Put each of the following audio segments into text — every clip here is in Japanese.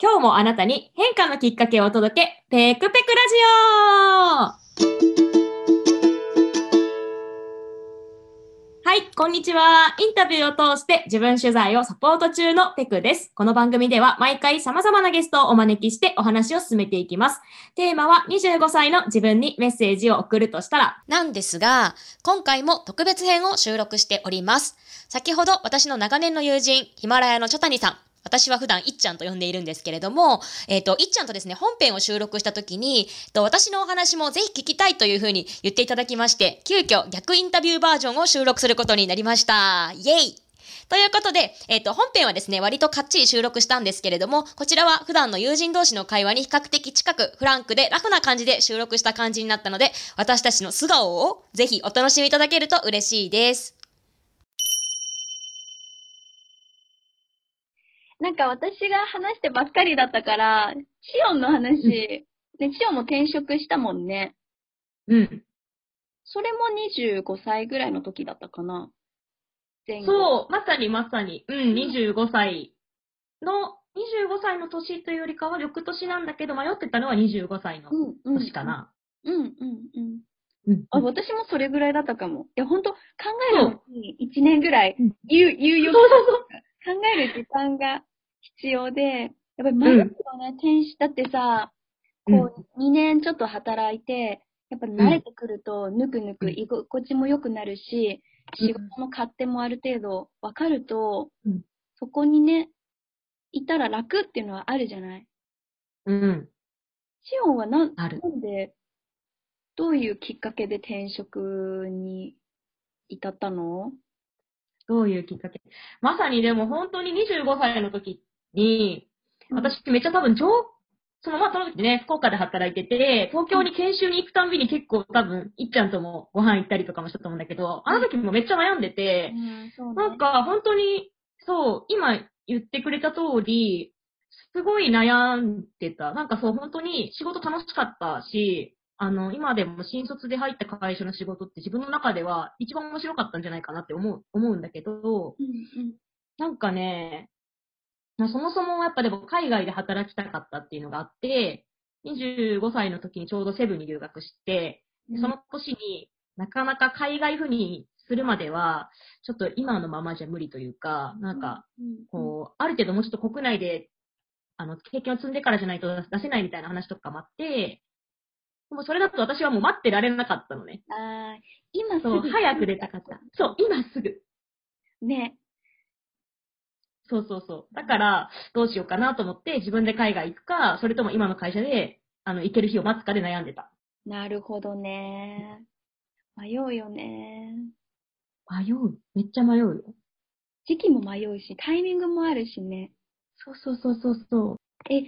今日もあなたに変化のきっかけをお届け、ペクペクラジオはい、こんにちは。インタビューを通して自分取材をサポート中のペクです。この番組では毎回様々なゲストをお招きしてお話を進めていきます。テーマは25歳の自分にメッセージを送るとしたら、なんですが、今回も特別編を収録しております。先ほど私の長年の友人、ヒマラヤのチョタニさん、私は普段いっちゃんと呼んでいるんですけれども、えっ、と、いっちゃんとですね、本編を収録した時に、えっと私のお話もぜひ聞きたいというふうに言っていただきまして、急遽逆インタビューバージョンを収録することになりました。イェイということで、えっ、と、本編はですね、割とかっちり収録したんですけれども、こちらは普段の友人同士の会話に比較的近く、フランクでラフな感じで収録した感じになったので、私たちの素顔をぜひお楽しみいただけると嬉しいです。なんか私が話してばっかりだったから、シオンの話、ね、シオンも転職したもんね。うん。それも25歳ぐらいの時だったかな。そう、まさにまさに、うん、25歳の、25歳の年というよりかは翌年なんだけど、迷ってたのは25歳のうんうん。年か。な。うんうんうん。うん。あ、私もそれぐらいだったかも。いや、ほんと、考えるのに1年ぐらいうん、言う、言うよ。そうそうそう。考える時間が必要で、やっぱり迷うよね、転職だってさ、こう、2年ちょっと働いて、やっぱ慣れてくると、ぬくぬく居心地も良くなるし、うん仕事の勝手もある程度分かると、うん。そこにね、いたら楽っていうのはあるじゃない？うん。シオンはな。なんで、どういうきっかけで転職に至ったの？どういうきっかけ？まさにでも本当に25歳の時に、私めっちゃ多分上、そのまあその時ね、福岡で働いてて、東京に研修に行くたんびに結構多分、いっちゃんともご飯行ったりとかもしたと思うんだけど、あの時もめっちゃ悩んでて、うん、ね。なんか本当に、そう、今言ってくれた通り、すごい悩んでた。なんかそう、本当に仕事楽しかったし、あの、今でも新卒で入った会社の仕事って自分の中では一番面白かったんじゃないかなって思う、思うんだけど、うんうん。なんかね、まあそもそもやっぱでも海外で働きたかったっていうのがあって、25歳の時にちょうどセブンに留学して、でその年になかなか海外赴任するまでは、ちょっと今のままじゃ無理というか、なんか、うん、こう、ある程度もうちょっと国内で、あの、経験を積んでからじゃないと出せないみたいな話とかもあって、でもそれだと私はもう待ってられなかったのね。あー今すそう、ぐ。早く出たかった。そう、今すぐ。ね。そうそうそう。だから、どうしようかなと思って、自分で海外行くか、それとも今の会社で、あの、行ける日を待つかで悩んでた。なるほどね。迷うよね。迷う？めっちゃ迷うよ。時期も迷うし、タイミングもあるしね。そうそうそうそうそう。え、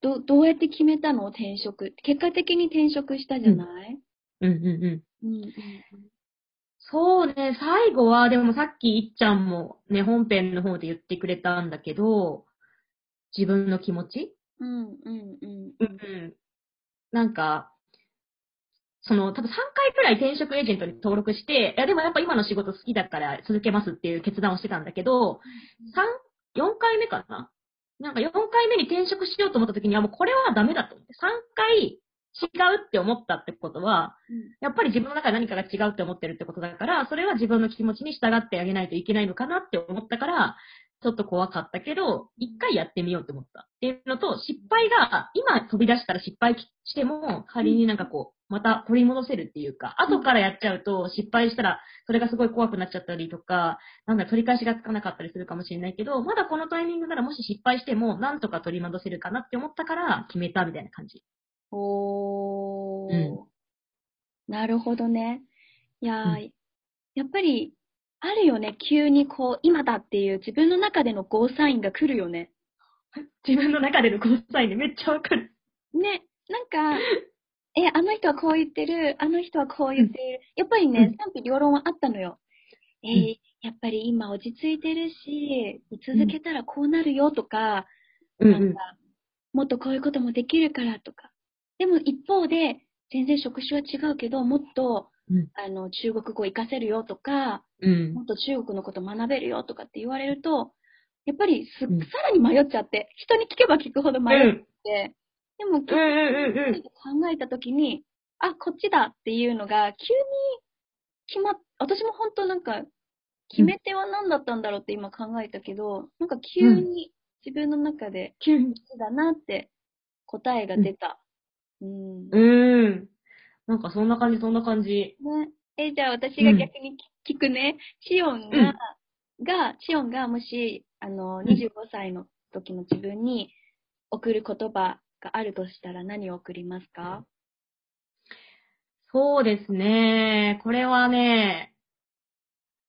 ど、どうやって決めたの？転職。結果的に転職したじゃない？うんうんうん。うんうんそうね、最後は、でもさっきいっちゃんもね、本編の方で言ってくれたんだけど、自分の気持ち？うん。うんうんうんうん。なんか、その、多分3回くらい転職エージェントに登録して、いやでもやっぱ今の仕事好きだから続けますっていう決断をしてたんだけど、3、4回目かな？なんか4回目に転職しようと思った時にはもうこれはダメだと思って。3回違うって思ったってことは、やっぱり自分の中で何かが違うって思ってるってことだから、それは自分の気持ちに従ってあげないといけないのかなって思ったから、ちょっと怖かったけど、一回やってみようって思った。っていうのと、失敗が、今飛び出したら失敗しても、仮になんかこう、また取り戻せるっていうか、後からやっちゃうと、失敗したら、それがすごい怖くなっちゃったりとか、なんだ、取り返しがつかなかったりするかもしれないけど、まだこのタイミングならもし失敗しても、なんとか取り戻せるかなって思ったから、決めたみたいな感じ。おー。うんなるほどね。いやー、うやっぱり、あるよね。急にこう、今だっていう自分の中でのゴーサインが来るよね。自分の中でのゴーサインでめっちゃわかる。ね、なんか、え、あの人はこう言ってる、あの人はこう言ってる。やっぱりうんね、賛否両論はあったのよ。えーうんやっぱり今落ち着いてるし、続けたらこうなるよとか、うんなんか、もっとこういうこともできるからとか。でも一方で、全然職種は違うけど、もっと、うんあの、中国語活かせるよとか、うん。もっと中国のこと学べるよとかって言われると、やっぱりす、うんさらに迷っちゃって、人に聞けば聞くほど迷っうん。て、でも。考えたときに、あ、こっちだっていうのが、急に決まっ、私も本当なんか、決め手は何だったんだろうって今考えたけど、なんか急に自分の中で、急に。だなって答えが出た。うん。うん。なんかそんな感じ、そんな感じ。ね。え、じゃあ私が逆に聞くね。シオンが、が、シオンがもし、あの、25歳の時の自分に送る言葉があるとしたら何を送りますか？そうですね。これはね、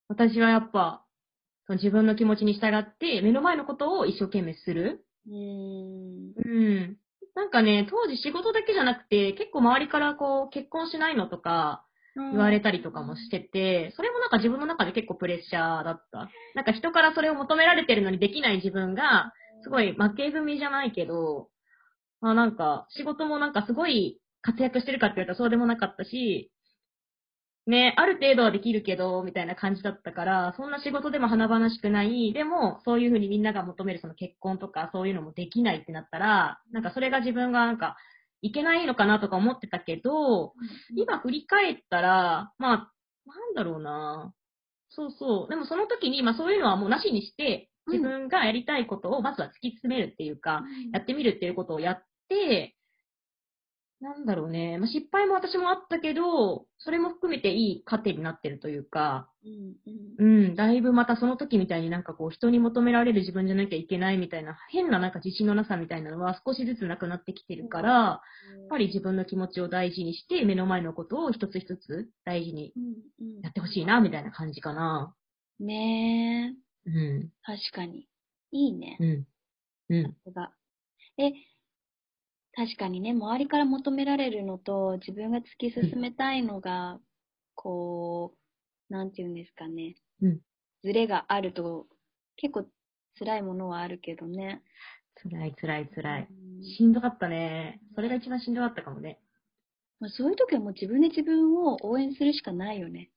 私はやっぱ、自分の気持ちに従って、目の前のことを一生懸命する。うーん。うん。なんかね、当時仕事だけじゃなくて、結構周りからこう、結婚しないのとか言われたりとかもしてて、それもなんか自分の中で結構プレッシャーだった。なんか人からそれを求められてるのにできない自分が、すごい負け組じゃないけど、まあなんか、仕事もなんかすごい活躍してるかって言われたらそうでもなかったし、ね、ある程度はできるけど、みたいな感じだったから、そんな仕事でも華々しくない、でも、そういうふうにみんなが求めるその結婚とか、そういうのもできないってなったら、なんかそれが自分がなんか、いけないのかなとか思ってたけど、今振り返ったら、まあ、なんだろうな。そうそう。でもその時に、まあそういうのはもうなしにして、自分がやりたいことをまずは突き詰めるっていうか、やってみるっていうことをやって、なんだろうね。まあ、失敗も私もあったけど、それも含めていい糧になってるというか、うんうん。うん、だいぶまたその時みたいになんかこう人に求められる自分じゃなきゃいけないみたいな、変ななんか自信のなさみたいなのは少しずつなくなってきてるから、やっぱり自分の気持ちを大事にして、目の前のことを一つ一つ大事にやってほしいな、みたいな感じかな。ね。え、うん、確かに。いいね。うん、うん、え、確かにね、周りから求められるのと、自分が突き進めたいのが、こう、なんていうんですかね。うんズレがあると、結構辛いものはあるけどね。辛い辛い辛い。うんしんどかったね。それが一番しんどかったかもね。まあ、そういう時はもう自分で自分を応援するしかないよね。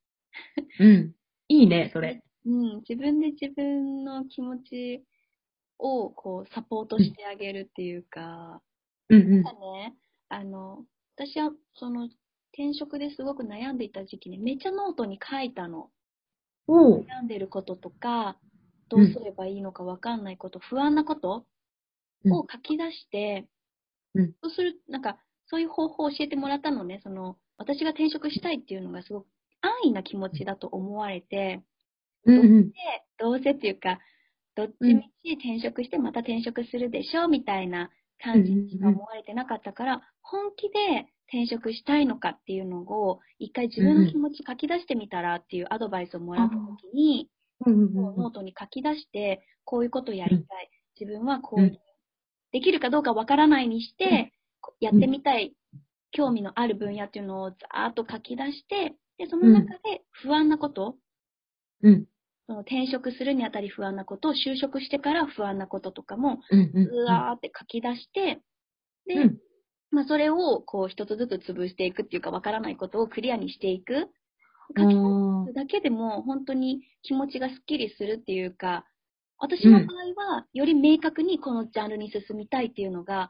うん。いいね、それ。うん、自分で自分の気持ちをこうサポートしてあげるっていうか、うんうんね、あの、私はその転職ですごく悩んでいた時期にめっちゃノートに書いたの。おう。悩んでることとか、どうすればいいのかわかんないこと、不安なことうんを書き出して、うんそうする、なんか、そういう方法を教えてもらったのね。その、私が転職したいっていうのがすごく安易な気持ちだと思われて、うんうん。で、どうせっていうか、どっちみち転職してまた転職するでしょみたいな感じにしか思われてなかったから、本気で転職したいのかっていうのを、一回自分の気持ち書き出してみたらっていうアドバイスをもらったときに、うんノートに書き出して、こういうことやりたい。自分はこう、うんできるかどうかわからないにして、こやってみたい、興味のある分野っていうのをざーっと書き出して、で、その中で不安なこと、うん。その転職するにあたり不安なこと、就職してから不安なこととかも、うわーって書き出して、で、うん。まあそれをこう一つずつ潰していくっていうかわからないことをクリアにしていく。書き出あすだけでも本当に気持ちがスッキリするっていうか、私の場合はより明確にこのジャンルに進みたいっていうのが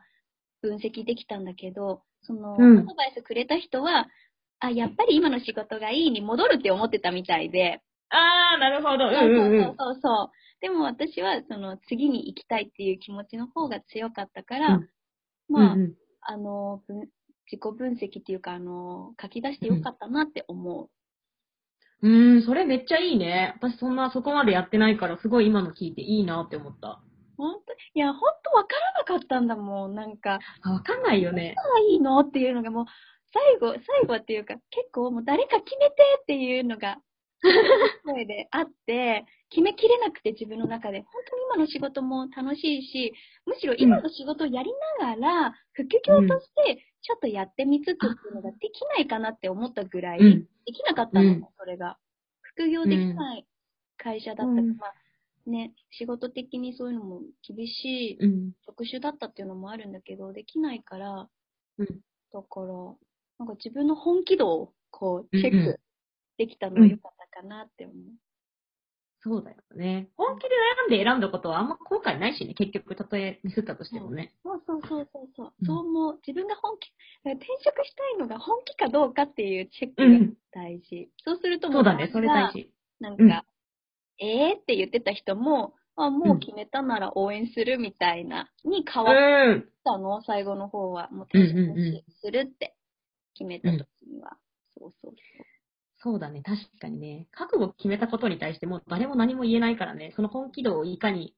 分析できたんだけど、その、うん。アドバイスくれた人は、あ、やっぱり今の仕事がいいに戻るって思ってたみたいで、あー、なるほど。うんそう。そうそうそう。でも私はその次に行きたいっていう気持ちの方が強かったから、うんまあ、うんうんあの、分自己分析っていうか、あの、書き出してよかったなって思う。うーん、それめっちゃいいね。私そんな、そこまでやってないから、すごい今の聞いていいなって思った。本当？いや、本当わからなかったんだもん。なんか、あ、わかんないよね。どういいの？っていうのがもう、最後、最後っていうか、結構もう誰か決めてっていうのが、声であって、決めきれなくて自分の中で、本当に今の仕事も楽しいし、むしろ今の仕事をやりながら、副業としてちょっとやってみつつっていうのができないかなって思ったぐらい、うん。できなかったの、うん。それが。副業できない会社だったから、うん。まあね、仕事的にそういうのも厳しいうん。職種だったっていうのもあるんだけど、できないから、うん。だから、なんか自分の本気度をこう、チェックできたのは良かったかなって思う。そうだよね。本気で悩んで選んだことはあんま後悔ないしね、結局、たとえミスったとしてもね。そうそうそうそうそう。うんそう思う。自分が本気、転職したいのが本気かどうかっていうチェックがうん。大事。そうするともそうだね、それ大事。事。なんか、えーって言ってた人も、あ、もう決めたなら応援するみたいな、に変わっうん。たの、最後の方は。もううん転うんうん職するって決めた時には。そうそうそうだね、確かにね。覚悟を決めたことに対してもう誰も何も言えないからね、その本気度をいかに、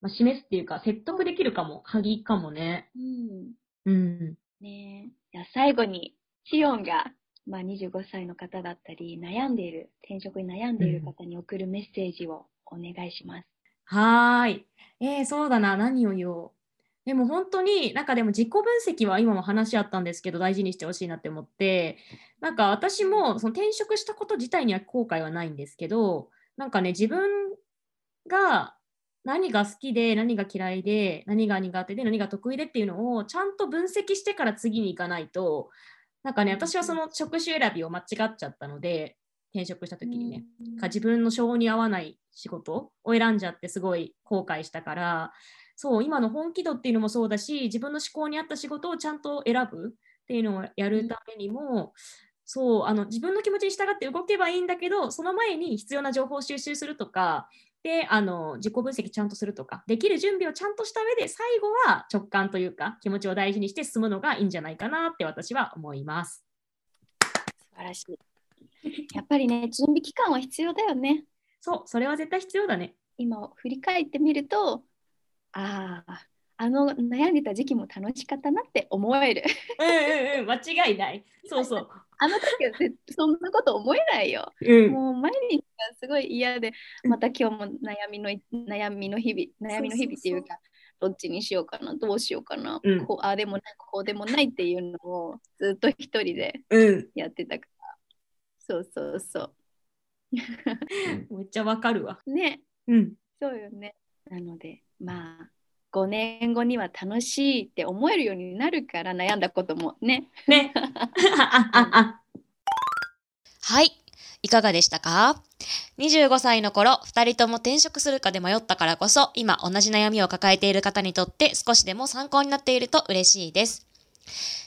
まあ、示すっていうか、説得できるかも、鍵かもね。そう。うん。うん。ねえ。じゃあ最後に、シオンが、まあ25歳の方だったり、悩んでいる、転職に悩んでいる方に送るメッセージをお願いします。はーい。えー、そうだな、何を言おう。でも本当に、なんかでも自己分析は今も話し合ったんですけど、大事にしてほしいなって思って、なんか私もその転職したこと自体には後悔はないんですけど、なんかね、自分が何が好きで、何が嫌いで、何が苦手で、何が得意でっていうのをちゃんと分析してから次に行かないと、なんかね、私はその職種選びを間違っちゃったので、転職した時にね。か自分の性に合わない仕事を選んじゃってすごい後悔したからそう今の本気度っていうのもそうだし自分の思考に合った仕事をちゃんと選ぶっていうのをやるためにも、そうあの自分の気持ちに従って動けばいいんだけどその前に必要な情報を収集するとかであの自己分析ちゃんとするとかできる準備をちゃんとした上で最後は直感というか気持ちを大事にして進むのがいいんじゃないかなって私は思います。素晴らしい。やっぱりね、準備期間は必要だよね。そうそれは絶対必要だね。今振り返ってみると、ああ、あの悩んでた時期も楽しかったなって思える。うんうんうん間違いない。そうそう。あの時は絶そんなこと思えないよ。うんもう毎日がすごい嫌で、また今日も悩みの悩みの日々、悩みの日々っていうか、どっちにしようかな、どうしようかな、うんこうああでもない、こうでもないっていうのをずっと一人でうん。やってたから。そうそうそ めっちゃわかるわ。う。ね、うん。そうよね。なので、まあ、5年後には楽しいって思えるようになるから悩んだこともね。ね。はい。いかがでしたか ?25 歳の頃、二人とも転職するかで迷ったからこそ、今同じ悩みを抱えている方にとって少しでも参考になっていると嬉しいです。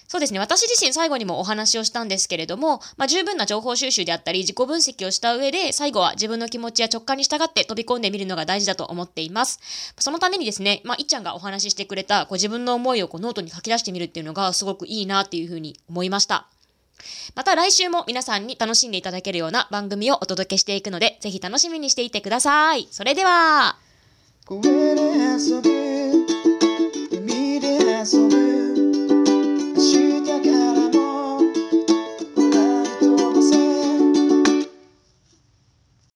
そうですね。私自身最後にもお話をしたんですけれども、まあ、十分な情報収集であったり、自己分析をした上で、最後は自分の気持ちや直感に従って飛び込んでみるのが大事だと思っています。そのためにですね、まあ、いっちゃんがお話ししてくれた、こう自分の思いをこうノートに書き出してみるっていうのがすごくいいなっていうふうに思いました。また来週も皆さんに楽しんでいただけるような番組をお届けしていくので、ぜひ楽しみにしていてください。それでは、Go in and have something